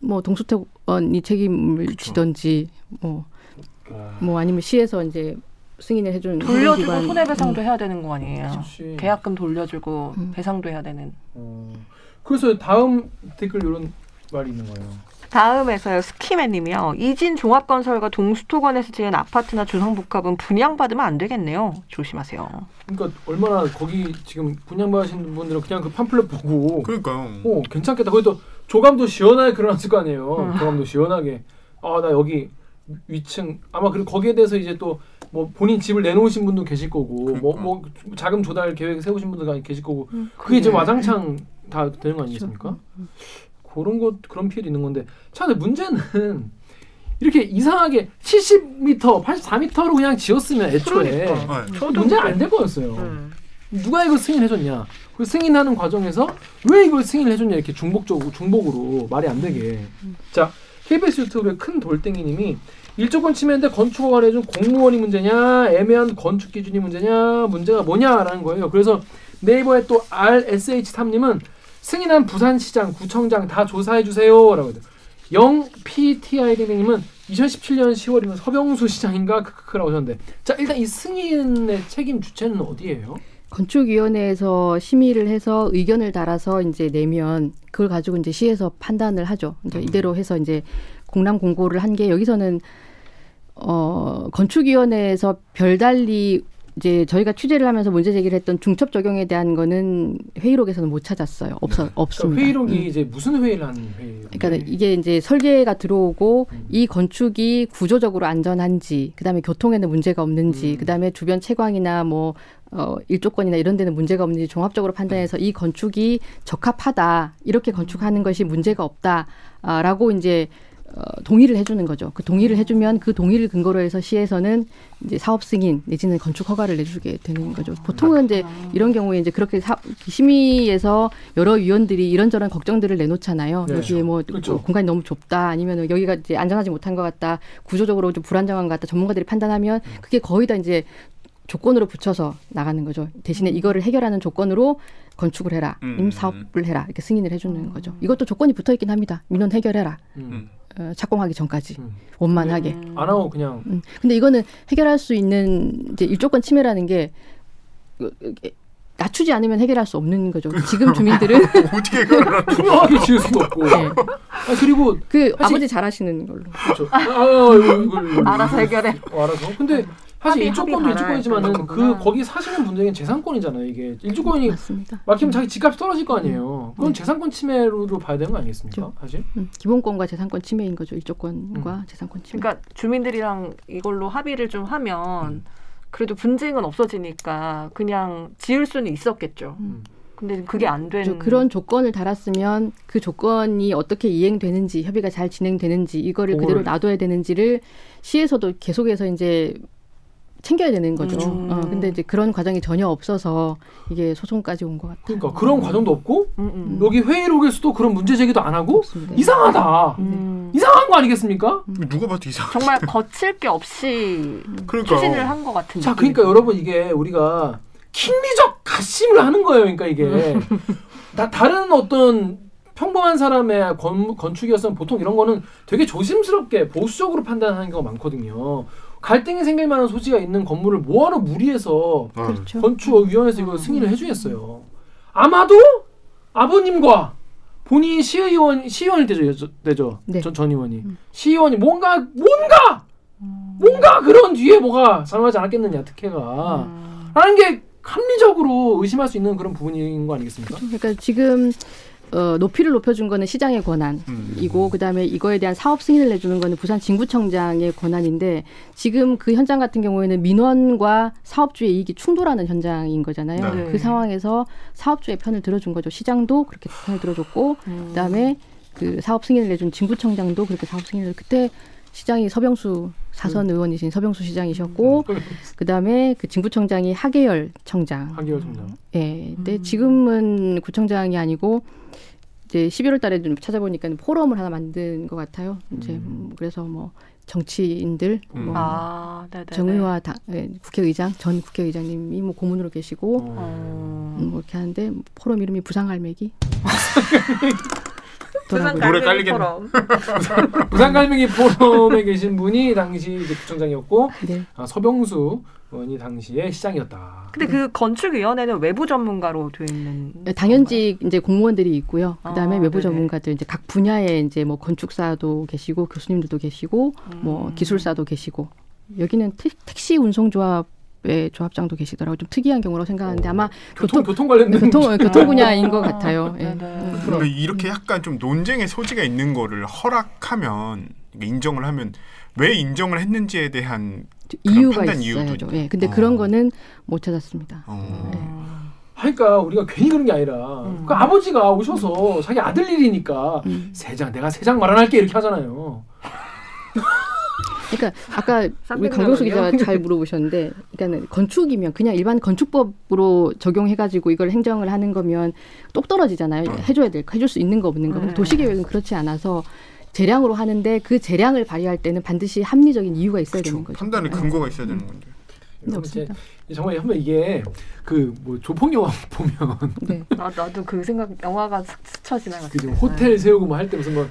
뭐 동수태원이 책임을 그쵸. 지던지 뭐, 뭐 아니면 시에서 이제 승인을 해주는 돌려주고 손해배상도 음, 해야 되는 거 아니에요? 그렇지. 계약금 돌려주고 음. 배상도 해야 되는. 어. 그래서 다음 댓글 이런 말이 있는 거예요. 다음에서요 스키맨님이요 이진 종합건설과 동수토건에서 지은 아파트나 주상복합은 분양받으면 안 되겠네요 조심하세요 그러니까 얼마나 거기 지금 분양받으신 분들은 그냥 그 팜플렛 보고 그러니까요. 어 괜찮겠다. 거기도 조감도 시원하게 그려놨을 거 아니에요. 음. 조감도 시원하게. 아 나 여기 위층 아마 그리고 거기에 대해서 이제 또 뭐 본인 집을 내놓으신 분도 계실 거고 뭐 그러니까. 뭐 자금 조달 계획 세우신 분도 계실 거고 음, 그게 이제. 와장창 다 되는 거 아니겠습니까? 그런 것 그런 피해도 있는 건데 참 근데 문제는 이렇게 이상하게 70m, 84m로 그냥 지었으면 애초에 그러니까. 네. 문제 그래. 안될 거였어요. 음. 누가 이걸 승인해줬냐? 그 승인하는 과정에서 왜 이걸 승인해줬냐 이렇게 중복적으로 중복으로 말이 안 되게. 자 KBS 유튜브의 큰 돌덩이님이 일조권 침해인데 건축 허가를 해준 공무원이 문제냐 애매한 건축 기준이 문제냐 문제가 뭐냐라는 거예요. 그래서 네이버에 또 RSH3님은 승인한 부산시장 구청장 다 조사해 주세요라고 해요. 영 PTI님은 2017년 10월이면 서병수 시장인가 크크크라고 하셨는데 자 일단 이 승인의 책임 주체는 어디예요? 건축위원회에서 심의를 해서 의견을 달아서 이제 내면 그걸 가지고 이제 시에서 판단을 하죠. 이제 이대로 해서 이제 공람 공고를 한 게 여기서는 어 건축위원회에서 별달리 이제 저희가 취재를 하면서 문제 제기를 했던 중첩 적용에 대한 거는 회의록에서는 못 찾았어요. 없어 그러니까 없습니다. 회의록이 음. 이제 무슨 회의를 한 회의? 그러니까 이게 이제 설계가 들어오고 음. 이 건축이 구조적으로 안전한지, 그다음에 교통에는 문제가 없는지, 음. 그다음에 주변 채광이나 뭐 어, 일조권이나 이런 데는 문제가 없는지 종합적으로 판단해서 이 건축이 적합하다 이렇게 건축하는 것이 문제가 없다라고 이제 어, 동의를 해주는 거죠. 그 동의를 해주면 그 동의를 근거로 해서 시에서는 이제 사업 승인 내지는 건축 허가를 내주게 되는 거죠. 보통은 이제 이런 경우에 이제 그렇게 사, 심의에서 여러 위원들이 이런저런 걱정들을 내놓잖아요. 네. 여기에 뭐 그렇죠. 공간이 너무 좁다, 아니면 여기가 이제 안전하지 못한 것 같다, 구조적으로 좀 불안정한 것 같다. 전문가들이 판단하면 그게 거의 다 이제 조건으로 붙여서 나가는 거죠. 대신에 이거를 해결하는 조건으로 건축을 해라, 음. 임 사업을 해라 이렇게 승인을 해주는 거죠. 이것도 조건이 붙어 있긴 합니다. 민원 해결해라, 음. 어, 착공하기 전까지 음. 원만하게. 음. 안 하고 그냥 음. 근데 이거는 해결할 수 있는 이제 일조권 침해라는 게 그, 이게 낮추지 않으면 해결할 수 없는 거죠. 지금 주민들은 어떻게 그걸 투명하게 지을 수도 없고. 네. 아, 그리고 그 사실- 아버지 잘하시는 걸로. 그렇죠. 아, 아, 알아서 해결해. 어, 알아서. 근데 사실 합의, 일조권도 일조권이지만은 그 거기 사시는 분들에겐 재산권이잖아요. 이게 일조권이 맞습니다. 막히면 자기 집값이 떨어질 거 아니에요. 그건 네. 재산권 침해로 봐야 되는 거 아니겠습니까? 사실. 음, 기본권과 재산권 침해인 거죠. 일조권과 재산권 침해. 그러니까 주민들이랑 이걸로 합의를 좀 하면 그래도 분쟁은 없어지니까 그냥 지을 수는 있었겠죠. 음. 근데 그게 안 그렇죠. 되는 그런 조건을 달았으면 그 조건이 어떻게 이행되는지 협의가 잘 진행되는지 이거를 그대로 놔둬야 되는지를 시에서도 계속해서 이제 챙겨야 되는 거죠. 그렇죠. 어, 근데 이제 그런 과정이 전혀 없어서 이게 소송까지 온 것 같아요. 그러니까 그런 과정도 없고 음, 음. 여기 회의록에서도 그런 문제 제기도 안 하고 없습니다. 이상하다. 음. 이상한 거 아니겠습니까? 누가 봐도 이상. 정말 거칠 게 없이 그러니까 추진을 한 것 같은 자, 그러니까 여러분 이게 우리가 킹리적 가심을 하는 거예요. 그러니까 이게 다, 다른 어떤 평범한 사람의 건, 건축이었으면 보통 이런 거는 되게 조심스럽게 보수적으로 판단하는 경우가 많거든요. 갈등이 생길 만한 소지가 있는 건물을 뭐하러 무리해서 어. 그렇죠. 건축위원회에서 이거 승인을 해주겠어요. 아마도 아버님과 본인이 시의원 시의원이 되죠, 되죠. 네. 전, 전 의원이 시의원이 뭔가 뭔가 뭔가 그런 뒤에 뭐가 작용하지 않았겠느냐 특혜가 라는 게 합리적으로 의심할 수 있는 그런 부분인 거 아니겠습니까? 그러니까 지금 어, 높이를 높여준 거는 시장의 권한이고 음. 그다음에 이거에 대한 사업 승인을 내주는 거는 부산 진구청장의 권한인데 지금 그 현장 같은 경우에는 민원과 사업주의 이익이 충돌하는 현장인 거잖아요. 네. 그 상황에서 사업주의 편을 들어준 거죠. 시장도 그렇게 편을 들어줬고 음. 그다음에 그 사업 승인을 내준 진구청장도 그렇게 사업 승인을 그때 시장이 서병수 사선 의원이신 서병수 시장이셨고 그다음에 그 진구청장이 하계열 청장 하기열 총장. 예. 근데 지금은 구청장이 아니고 이제 11월 달에 좀 찾아보니까 포럼을 하나 만든 것 같아요. 이제 음, 그래서 뭐 정치인들 음. 뭐 아. 정의화 당, 예, 국회의장 전 국회의장님이 뭐 고문으로 계시고 어. 어. 음, 뭐 이렇게 하는데 포럼 이름이 부상갈매기. 부산 노래 갈매기 깔리겠네. 포럼. 부산갈매기 포럼에 계신 분이 당시 이제 구청장이었고 네. 아, 서병수 의원이 당시에 시장이었다. 근데 그 건축위원회는 외부 전문가로 돼 있는 예, 당연직 이제 공무원들이 있고요. 그다음에 아, 외부 네네. 전문가들 이제 각 분야에 이제 뭐 건축사도 계시고 교수님들도 계시고 뭐 음. 기술사도 계시고 여기는 택, 택시 운송조합 의 조합장도 계시더라고요. 좀 특이한 경우라고 생각하는데 아마 교통 교통 교통 관련된 교통 교통 아, 분야인 것 같아요. 예. 네네. 음, 그러면 이렇게 약간 좀 논쟁의 소지가 있는 거를 허락하면 인정을 하면 왜 인정을 했는지에 대한 이유가 있어야죠. 예. 근데 어. 그런 거는 못 찾았습니다. 어. 하니까 우리가 괜히 그런 게 아니라 음. 그 아버지가 오셔서 자기 아들 일이니까 음. 세장 내가 세 장 마련할게 이렇게 하잖아요. 그러니까 아까 우리 강병수 기자가? 잘 물어보셨는데, 그러니까 건축이면 그냥 일반 건축법으로 적용해가지고 이걸 행정을 하는 거면 똑 떨어지잖아요. 해줘야 될, 거, 해줄 수 있는 거 없는 거. 음. 도시계획은 그렇지 않아서 재량으로 하는데 그 재량을 발휘할 때는 반드시 합리적인 이유가 있어야 그렇죠. 되는 거죠. 판단의 네. 근거가 있어야 되는 건데. 네, 없습니다. 이제 정말 한번 이게 그 뭐 조폭 영화 보면 네. 나, 나도 그 생각 영화가 스- 스쳐 지나갔어요. 그 지금 호텔 세우고 뭐 할 때 무슨 뭐,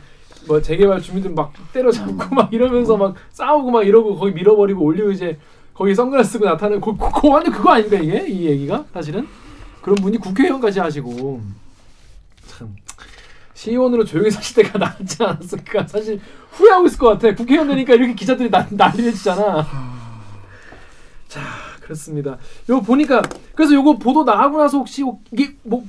뭐 재개발 주민들 막 때려잡고 막 이러면서 막 싸우고 막 이러고 거기 밀어버리고 올리고 이제 거기 선글라스 쓰고 나타나는 그, 그, 그 완전 그거 아닌가 이게? 이 얘기가? 사실은? 그런 분이 국회의원까지 하시고. 참. 시의원으로 조용히 사실 때가 낫지 않았을까. 사실 후회하고 있을 것 같아. 국회의원 되니까 이렇게 기자들이 나, 난리를 치잖아. 자 그렇습니다. 요 보니까 그래서 요거 보도 나가고 나서 혹시 이게 뭐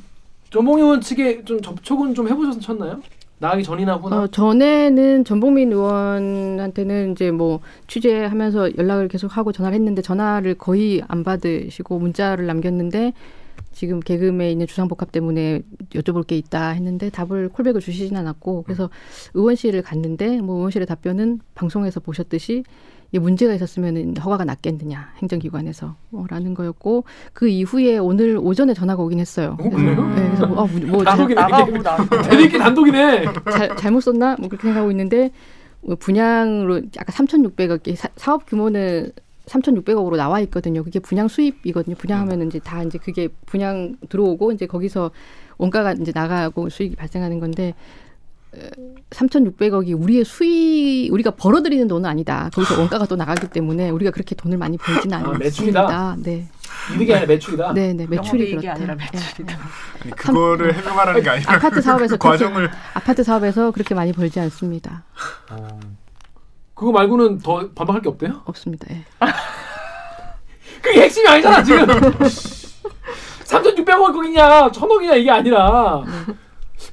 전봉 의원 측에 좀 접촉은 좀 해보셨나요? 나가기 전이나 후나? 어, 전에는 전복민 의원한테는 이제 뭐 취재하면서 연락을 계속 하고 전화를 했는데 전화를 거의 안 받으시고 문자를 남겼는데 지금 개그에 있는 주상복합 때문에 여쭤볼 게 있다 했는데 답을 콜백을 주시진 않았고 그래서 의원실을 갔는데 뭐 의원실의 답변은 방송에서 보셨듯이 문제가 있었으면 허가가 났겠느냐 행정기관에서 뭐 라는 거였고 그 이후에 오늘 오전에 전화가 오긴 했어요. 어, 그래요? 네, 그래서 뭐, 아, 뭐 잘- 단독이네 나가고 이게. 나고. 대리기 단독이네. 잘, 잘못 썼나? 뭐 그렇게 생각하고 있는데 뭐 분양으로 아까 3,600억 사, 사업 규모는 3,600억으로 나와 있거든요. 그게 분양 수입이거든요. 분양하면 이제 다 이제 그게 분양 들어오고 이제 거기서 원가가 이제 나가고 수익이 발생하는 건데 3,600억이 우리의 수익 우리가 벌어들이는 돈은 아니다. 거기서 원가가 또 나가기 때문에 우리가 그렇게 돈을 많이 벌지는 아, 않습니다. 매출이다? 네, 이득이 아니라 매출이다. 네, 네, 매출이 영업이익이 그렇다. 아니라 네. 매출이다. 아니, 그거를 해명하라는 게 아니라 아파트 사업에서 그 과정을 아파트 사업에서 그렇게 많이 벌지 않습니다. 어. 그거 말고는 더 반박할 게 없대요? 없습니다. 예. 그게 핵심이 아니잖아 지금. 3,600억 거기냐, 천억이냐 이게 아니라.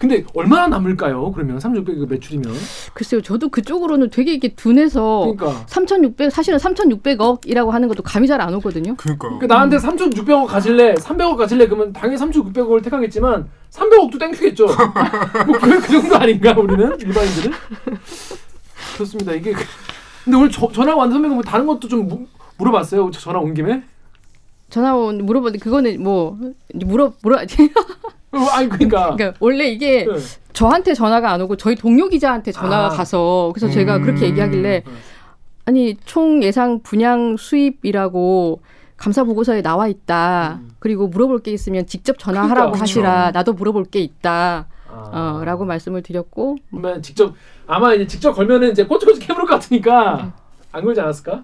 근데 얼마나 남을까요? 그러면 3,600억 매출이면. 글쎄요, 저도 그쪽으로는 되게 이게 둔해서 그러니까. 3,600 사실은 3,600억이라고 하는 것도 감이 잘 안 오거든요. 그러니까 그러니까 나한테 3,600억 가질래, 300억 가질래 그러면 당연히 3,600억을 택하겠지만 300억도 땡큐겠죠. 뭐그 그 정도 아닌가 우리는 일반인들은. 그렇습니다. 이게 그- 근데 오늘 저, 전화가 왔는 선배가 뭐 다른 것도 좀 무, 물어봤어요. 저 전화 온 김에? 전화 온 물어봤는데 그거는 뭐 물어 물어 어, 아니 그러니까. 그러니까 원래 이게 네. 저한테 전화가 안 오고 저희 동료 기자한테 전화가 아. 가서 그래서 제가 음. 그렇게 얘기하길래 아니 총 예상 분양 수입이라고 감사 보고서에 나와 있다. 음. 그리고 물어볼 게 있으면 직접 전화하라고 그러니까, 하시라. 그쵸. 나도 물어볼 게 있다. 아. 어, 라고 말씀을 드렸고 그러면 직접 아마 이제 직접 걸면은 이제 꼬치꼬치 캐물 것 같으니까 안 걸지 않았을까?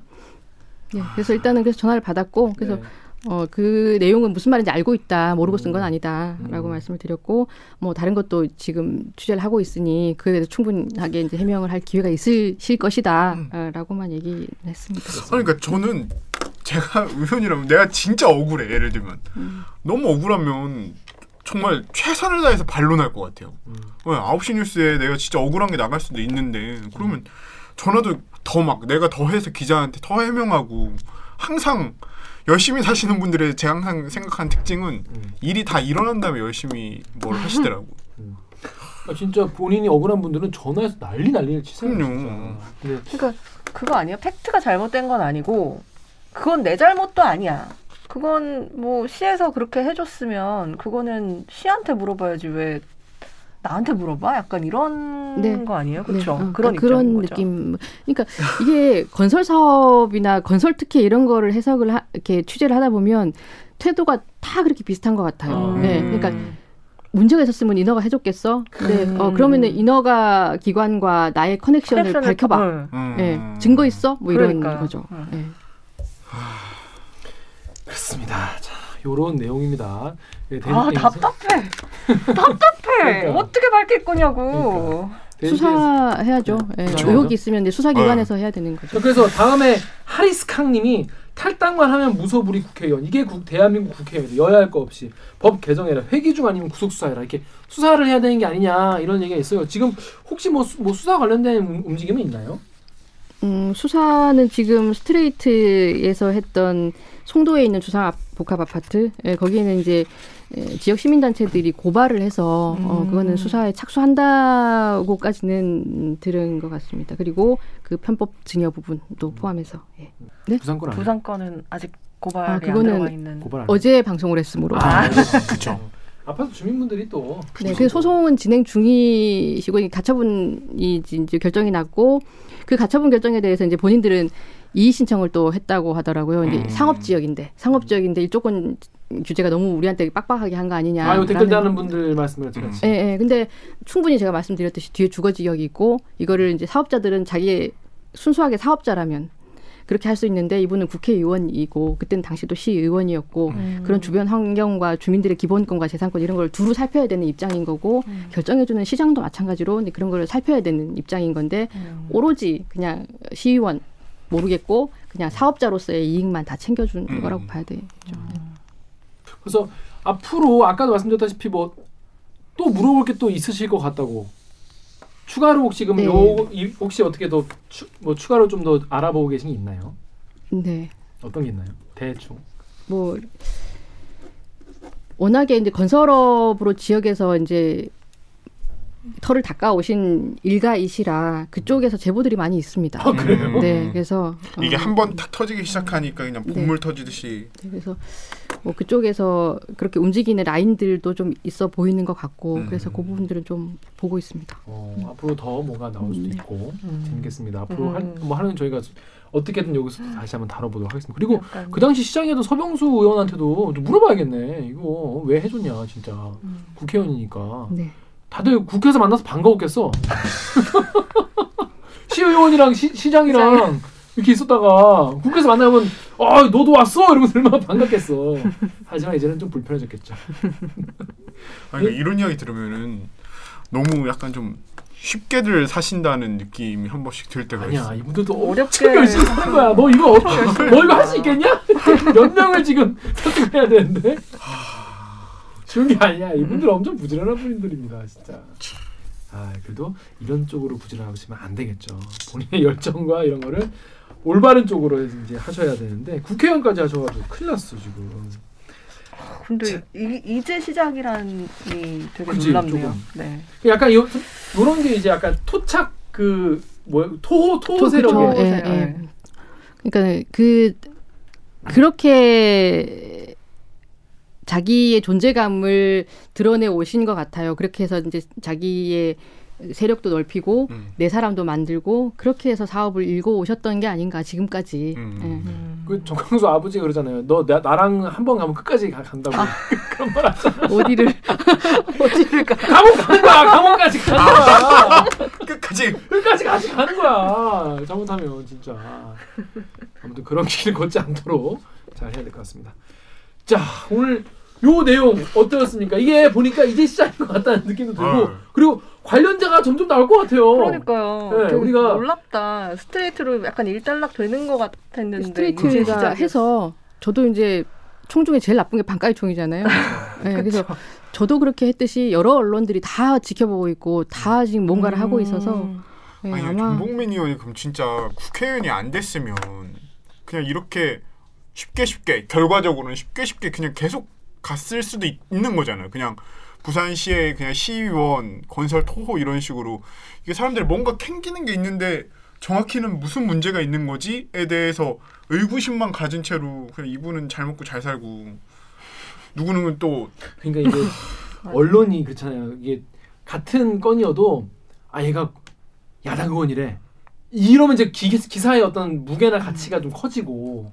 네, 그래서 일단은 그래서 전화를 받았고 그래서 네. 어, 그 내용은 무슨 말인지 알고 있다. 모르고 쓴건 음. 아니다라고 음. 말씀을 드렸고 뭐 다른 것도 지금 취재를 하고 있으니 그에 대해서 충분하게 이제 해명을 할 기회가 있으실 것이다라고만 얘기했습니다. 아니, 그러니까 저는 제가 의원이라면 내가 진짜 억울해. 예를 들면 너무 억울하면 정말 최선을 다해서 반론할 것 같아요. 음. 왜 9시 뉴스에 내가 진짜 억울한 게 나갈 수도 있는데 그러면 전화도 더 막 내가 더 해서 기자한테 더 해명하고 항상 열심히 사시는 분들의 제가 항상 생각하는 특징은 음. 일이 다 일어난 다음에 열심히 뭘 하시더라고. 아, 진짜 본인이 억울한 분들은 전화해서 난리 난리를 치세요. 그럼요. 근데 그러니까 그거 아니에요. 팩트가 잘못된 건 아니고 그건 내 잘못도 아니야. 그건 뭐 시에서 그렇게 해줬으면 그거는 시한테 물어봐야지 왜 나한테 물어봐? 약간 이런 네. 거 아니에요? 그렇죠? 네, 어, 그런 그런 입장인 거죠. 느낌. 그러니까 이게 건설 사업이나 건설 특혜 이런 거를 해석을 하, 이렇게 취재를 하다 보면 태도가 다 그렇게 비슷한 것 같아요. 음. 네, 그러니까 문제가 있었으면 인허가 해줬겠어. 근데 음. 어, 그러면은 인허가 기관과 나의 커넥션을 커넥션을 밝혀봐. 네. 음. 예, 증거 있어? 뭐 이런 그러니까요. 거죠. 음. 예. 그렇습니다. 자, 요런 내용입니다. 예, 아 답답해. 답답해. 그러니까. 어떻게 밝힐 거냐고. 대리께서- 수사해야죠. 예, 그렇죠. 의혹이 있으면 이제 수사기관에서 해야 되는 거죠. 그래서 다음에 하리스캉님이 탈당만 하면 무소불위 국회의원 이게 국, 대한민국 국회의원 여야 할 거 없이 법 개정해라 회기 중 아니면 구속 수사해라 이렇게 수사를 해야 되는 게 아니냐 이런 얘기가 있어요. 지금 혹시 뭐, 수, 뭐 수사 관련된 움- 움직임이 있나요? 음, 수사는 지금 스트레이트에서 했던 송도에 있는 주상 앞- 복합 아파트 예, 거기에는 이제 예, 지역 시민 단체들이 고발을 해서 어, 음. 그거는 수사에 착수한다고까지는 음, 들은 것 같습니다. 그리고 그 편법 증여 부분도 포함해서 예. 부산권 아니에요? 부산권은 아직 고발이 아, 안 그거는 들어가 있는. 고발 안 어제 방송을 했으므로 아, 그쵸. 아파트 주민분들이 또 네, 그 소송은 진행 중이시고 이 가처분이 이제 결정이 났고 그 가처분 결정에 대해서 이제 본인들은 이의 신청을 또 했다고 하더라고요. 이제 음. 상업 지역인데 상업 지역인데 일조권 규제가 너무 우리한테 빡빡하게 한 거 아니냐. 아, 이거 댓글 다는 분들 말씀을 드렸지. 예, 예. 근데 충분히 제가 말씀드렸듯이 뒤에 주거 지역이 있고 이거를 이제 사업자들은 자기 순수하게 사업자라면 그렇게 할 수 있는데 이분은 국회의원이고 그때는 당시도 시의원이었고 음. 그런 주변 환경과 주민들의 기본권과 재산권 이런 걸 두루 살펴야 되는 입장인 거고 음. 결정해주는 시장도 마찬가지로 그런 걸 살펴야 되는 입장인 건데 음. 오로지 그냥 시의원 모르겠고 그냥 사업자로서의 이익만 다 챙겨준 음. 거라고 봐야 되죠. 그래서 앞으로 아까도 말씀드렸다시피 뭐 또 물어볼 게 또 있으실 것 같다고. 추가로 혹시 그럼 네. 요 이- 혹시 어떻게 더 뭐 추가로 좀 더 알아보고 계신 게 있나요? 네. 어떤 게 있나요? 대충. 뭐 워낙에 이제 건설업으로 지역에서 이제 털을 닦아오신 일가이시라 그쪽에서 제보들이 많이 있습니다. 아, 그래요? 네, 그래서 어, 이게 한번 탁 터지기 시작하니까 그냥 네. 본물 터지듯이 네, 그래서 뭐 그쪽에서 그렇게 움직이는 라인들도 좀 있어 보이는 것 같고 음. 그래서 그 부분들은 좀 보고 있습니다. 어, 앞으로 더 뭐가 나올 수도 네. 있고 음. 재밌겠습니다. 앞으로 음. 할, 뭐 하는 저희가 어떻게든 여기서 다시 한번 다뤄보도록 하겠습니다. 그리고 약간 그 당시 시장에도 서병수 의원한테도 좀 물어봐야겠네. 이거 왜 해줬냐 진짜 음. 국회의원이니까 네. 다들 국회에서 만나서 반가웠겠어. 시의원이랑 시, 시장이랑 이렇게 있었다가 국회에서 만나면 아 너도 왔어 이러면서 얼마나 반갑겠어. 하지만 이제는 좀 불편해졌겠죠. 아니, 그러니까 이런 이야기 들으면은 너무 약간 좀 쉽게들 사신다는 느낌이 한 번씩 들 때가 아니야 있어. 이분들도 어렵게 열심히 사는 거야. 너 이거 어- 너 이거 할 수 있겠냐? 몇 명을 지금 설득해야 되는데 쉬운 게 아니야. 이분들 엄청 부지런한 분들입니다, 진짜. 아 그래도 이런 쪽으로 부지런하시면 안 되겠죠. 본인의 열정과 이런 거를 올바른 쪽으로 이제 하셔야 되는데 국회의원까지 하셔가지고 큰일 났어 지금. 근데 이, 이제 시작이라니 되게 그치, 놀랍네요. 조금. 네. 약간 요, 요런 게 이제 약간 토착 그 뭐 토호 토호. 세력에. 예, 예. 그러니까 그 그렇게 자기의 존재감을 드러내 오신 것 같아요. 그렇게 해서 이제 자기의 세력도 넓히고 음. 내 사람도 만들고 그렇게 해서 사업을 일궈 오셨던 게 아닌가 지금까지. 음. 예. 그 정광수 아버지가 그러잖아요. 너 나, 나랑 한 번 가면 끝까지 가, 간다고. 그런 말 하잖아. 어디를 어디를 가? 감옥 가는 거야. 감옥까지 가는 거야. 끝까지 끝까지 같이 가는 거야. 잘못하면 진짜. 아무튼 그런 길을 걷지 않도록 잘 해야 될 것 같습니다. 자 오늘 요 내용 어떠셨습니까? 이게 보니까 이제 시작인 것 같다는 느낌도 들고 어. 그리고 관련자가 점점 나올 것 같아요. 그러니까요. 네, 우리가- 놀랍다. 스트레이트로 약간 일단락 되는 것 같았는데 스트레이트가. 해서 저도 이제 총 중에 제일 나쁜 게 반가이 총이잖아요. 네, 그래서 저도 그렇게 했듯이 여러 언론들이 다 지켜보고 있고 다 지금 뭔가를 하고 있어서 음. 네, 아니 아마 정봉민 의원이 그럼 진짜 국회의원이 안 됐으면 그냥 이렇게 쉽게 쉽게 결과적으로는 쉽게 쉽게 그냥 계속 갔을 수도 있, 는 거잖아요. 그냥 부산시의 그냥 시의원 건설 토호 이런 식으로 이게 사람들이 뭔가 캥기는 게 있는데 정확히는 무슨 문제가 있는 거지에 대해서 의구심만 가진 채로 그냥 이분은 잘 먹고 잘 살고 누구는 또 그러니까 이제 언론이 그렇잖아요. 이게 같은 건이어도 아 얘가 야당 의원이래. 이러면 이제 기, 기사의 어떤 무게나 가치가 좀 커지고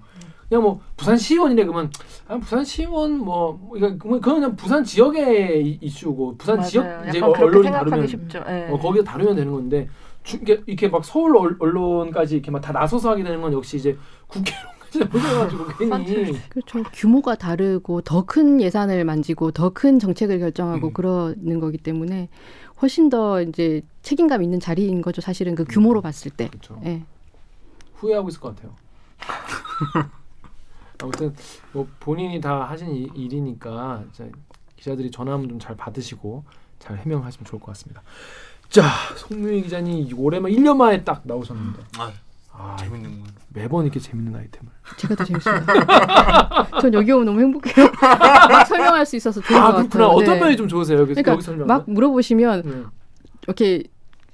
그냥 뭐 부산 시의원이래 그러면 아 부산 시의원 뭐뭐 이거 그건 그냥 부산 지역의 이- 이슈고 부산 맞아요. 지역 이제 언론이 다루면 쉽죠. 예. 어, 거기서 다루면 되는 건데 주, 이게 이렇게 막 서울 언- 언론까지 이렇게 막 다 나서서 하게 되는 건 역시 이제 국회의원까지 오셔가지고 괜히 그렇죠. 규모가 다르고 더 큰 예산을 만지고 더 큰 정책을 결정하고 음. 그러는 거기 때문에 훨씬 더 이제 책임감 있는 자리인 거죠. 사실은 그 규모로 봤을 때. 그렇죠. 예. 후회하고 있을 것 같아요. 아무튼 뭐 본인이 다 하신 이- 일이니까 자, 기자들이 전화하면 좀 잘 받으시고 잘 해명하시면 좋을 것 같습니다. 자, 송유희 기자님 오랜만 1년 만에 딱 나오셨는데 아, 아, 재밌는 건 매번 이렇게 재밌는 아이템을. 제가 더 재밌습니다. 전 여기 오면 너무 행복해요. 설명할 수 있어서 좋은 아 것 그렇구나. 같아요. 어떤 네. 면이 좀 좋으세요? 여기 그러니까 여기 설명. 막 물어보시면 네. 이렇게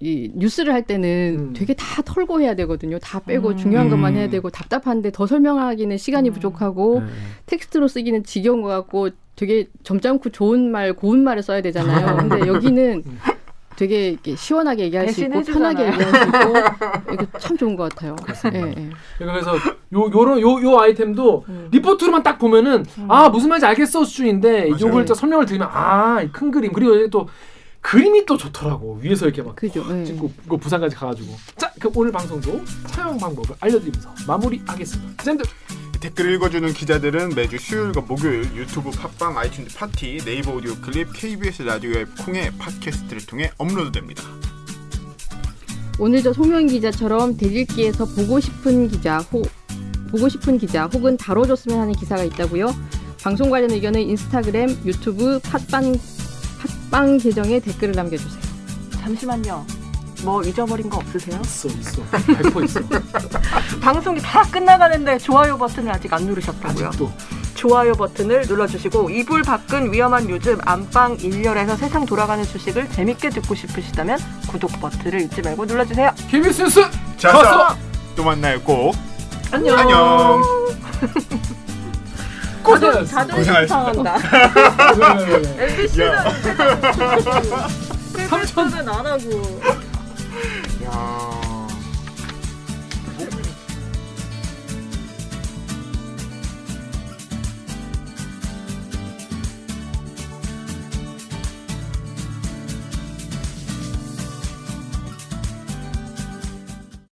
이 뉴스를 할 때는 음. 되게 다 털고 해야 되거든요. 다 빼고 음. 중요한 것만 해야 음. 되고 답답한데 더 설명하기는 시간이 음. 부족하고 네. 텍스트로 쓰기는 지겨운 것 같고 되게 점잖고 좋은 말, 고운 말을 써야 되잖아요. 근데 여기는 음. 되게 이렇게 시원하게 얘기할 수 있고. 편하게 얘기할 수 있고 이거 참 좋은 것 같아요. 그렇습니다. 예, 예. 그래서 요 요런 요, 요 아이템도 음. 리포트로만 딱 보면은 아 무슨 말인지 알겠어 수준인데 맞아요. 요걸 또 설명을 드리면 아 큰 그림 그리고 또 그림이 또 좋더라고 위에서 이렇게 막 그죠. 예. 찍고 그 부산까지 가가지고 자 그럼 오늘 방송도 촬영 방법을 알려드리면서 마무리하겠습니다 기자님들 댓글 읽어주는 기자들은 매주 수요일과 목요일 유튜브 팟빵 아이튠즈 팟티 네이버 오디오 클립 KBS 라디오 앱 콩의 팟캐스트를 통해 업로드됩니다. 오늘도 송영 기자처럼 댓읽기에서 보고 싶은 기자 호 보고 싶은 기자 혹은 다뤄줬으면 하는 기사가 있다고요? 방송 관련 의견은 인스타그램, 유튜브, 팟빵 팟 빵 계정에 댓글을 남겨주세요. 잠시만요. 뭐 잊어버린 거 없으세요? 있어 있어 100% 있어 방송이 다 끝나가는데 좋아요 버튼을 아직 안 누르셨다고요? 아직도 좋아요 버튼을 눌러주시고 이불 밖은 위험한 요즘 안방 일렬에서 세상 돌아가는 소식을 재밌게 듣고 싶으시다면 구독 버튼을 잊지 말고 눌러주세요. KBS 뉴스 자, 좋았어 또 만나요 꼭. 안녕 안녕. 고생하셨습니다. 상한다. 네, MBC는 야. KBS는 안 하고. 야.